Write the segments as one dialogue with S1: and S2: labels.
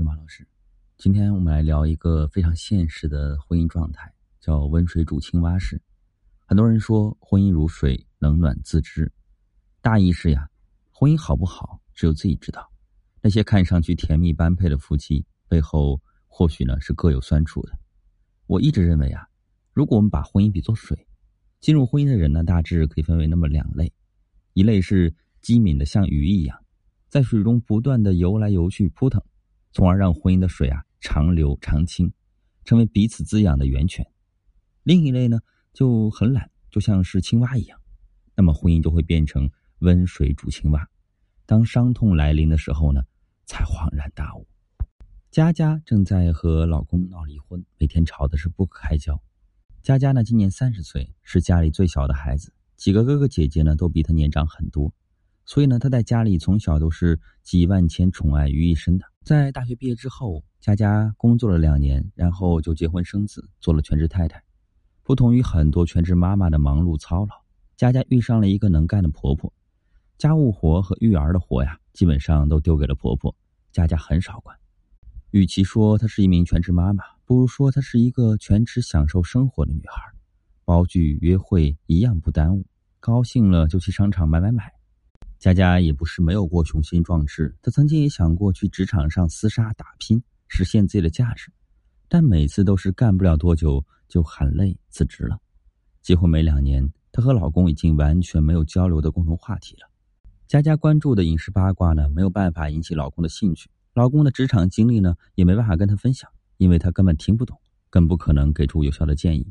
S1: 是马老师。今天我们来聊一个非常现实的婚姻状态，叫温水煮青蛙式。很多人说婚姻如水，冷暖自知。大意是呀，婚姻好不好，只有自己知道。那些看上去甜蜜般配的夫妻，背后或许呢是各有酸楚的。我一直认为啊，如果我们把婚姻比作水，进入婚姻的人呢，大致可以分为那么两类：一类是机敏的像鱼一样。在水中不断的游来游去扑腾，从而让婚姻的水啊长流长清，成为彼此滋养的源泉。另一类呢就很懒，就像是青蛙一样，那么婚姻就会变成温水煮青蛙。当伤痛来临的时候呢，才恍然大悟。佳佳正在和老公闹离婚，每天吵的是不可开交。佳佳呢今年三十岁，是家里最小的孩子，几个哥哥姐姐呢都比她年长很多。所以呢，他在家里从小都是集万千宠爱于一身的。在大学毕业之后，佳佳工作了两年，然后就结婚生子，做了全职太太。不同于很多全职妈妈的忙碌操劳，佳佳遇上了一个能干的婆婆，家务活和育儿的活呀，基本上都丢给了婆婆，佳佳很少管。与其说她是一名全职妈妈，不如说她是一个全职享受生活的女孩。包聚约会一样不耽误，高兴了就去商场买买买。佳佳也不是没有过雄心壮志，她曾经也想过去职场上厮杀打拼，实现自己的价值，但每次都是干不了多久就喊累辞职了。结婚没两年，她和老公已经完全没有交流的共同话题了。佳佳关注的影视八卦呢，没有办法引起老公的兴趣；老公的职场经历呢，也没办法跟她分享，因为他根本听不懂，更不可能给出有效的建议。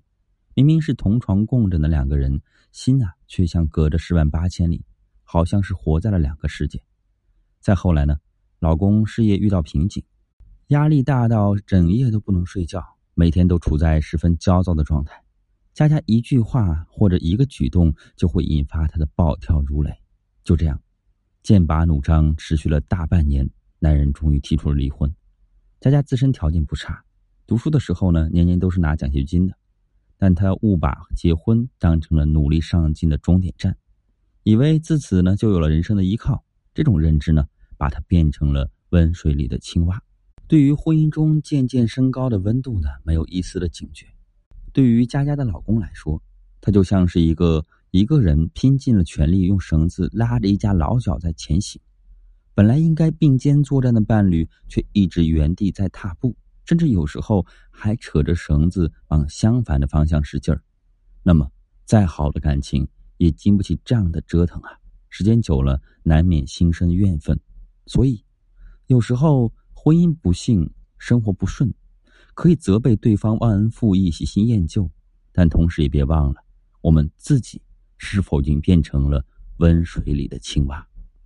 S1: 明明是同床共枕的两个人，心啊，却像隔着十万八千里。好像是活在了两个世界。再后来呢，老公事业遇到瓶颈，压力大到整夜都不能睡觉，每天都处在十分焦躁的状态。佳佳一句话或者一个举动就会引发他的暴跳如雷。就这样，剑拔弩张持续了大半年，男人终于提出了离婚。佳佳自身条件不差，读书的时候呢，年年都是拿奖学金的，但她误把结婚当成了努力上进的终点站。以为自此呢就有了人生的依靠，这种认知呢，把它变成了温水里的青蛙。对于婚姻中渐渐升高的温度呢，没有一丝的警觉。对于佳佳的老公来说，他就像是一个一个人拼尽了全力用绳子拉着一家老小在前行。本来应该并肩作战的伴侣，却一直原地在踏步，甚至有时候还扯着绳子往相反的方向使劲儿。那么，再好的感情。也经不起这样的折腾啊！时间久了，难免心生怨愤。所以，有时候婚姻不幸、生活不顺，可以责备对方忘恩负义、喜新厌旧，但同时也别忘了，我们自己是否已经变成了温水里的青蛙。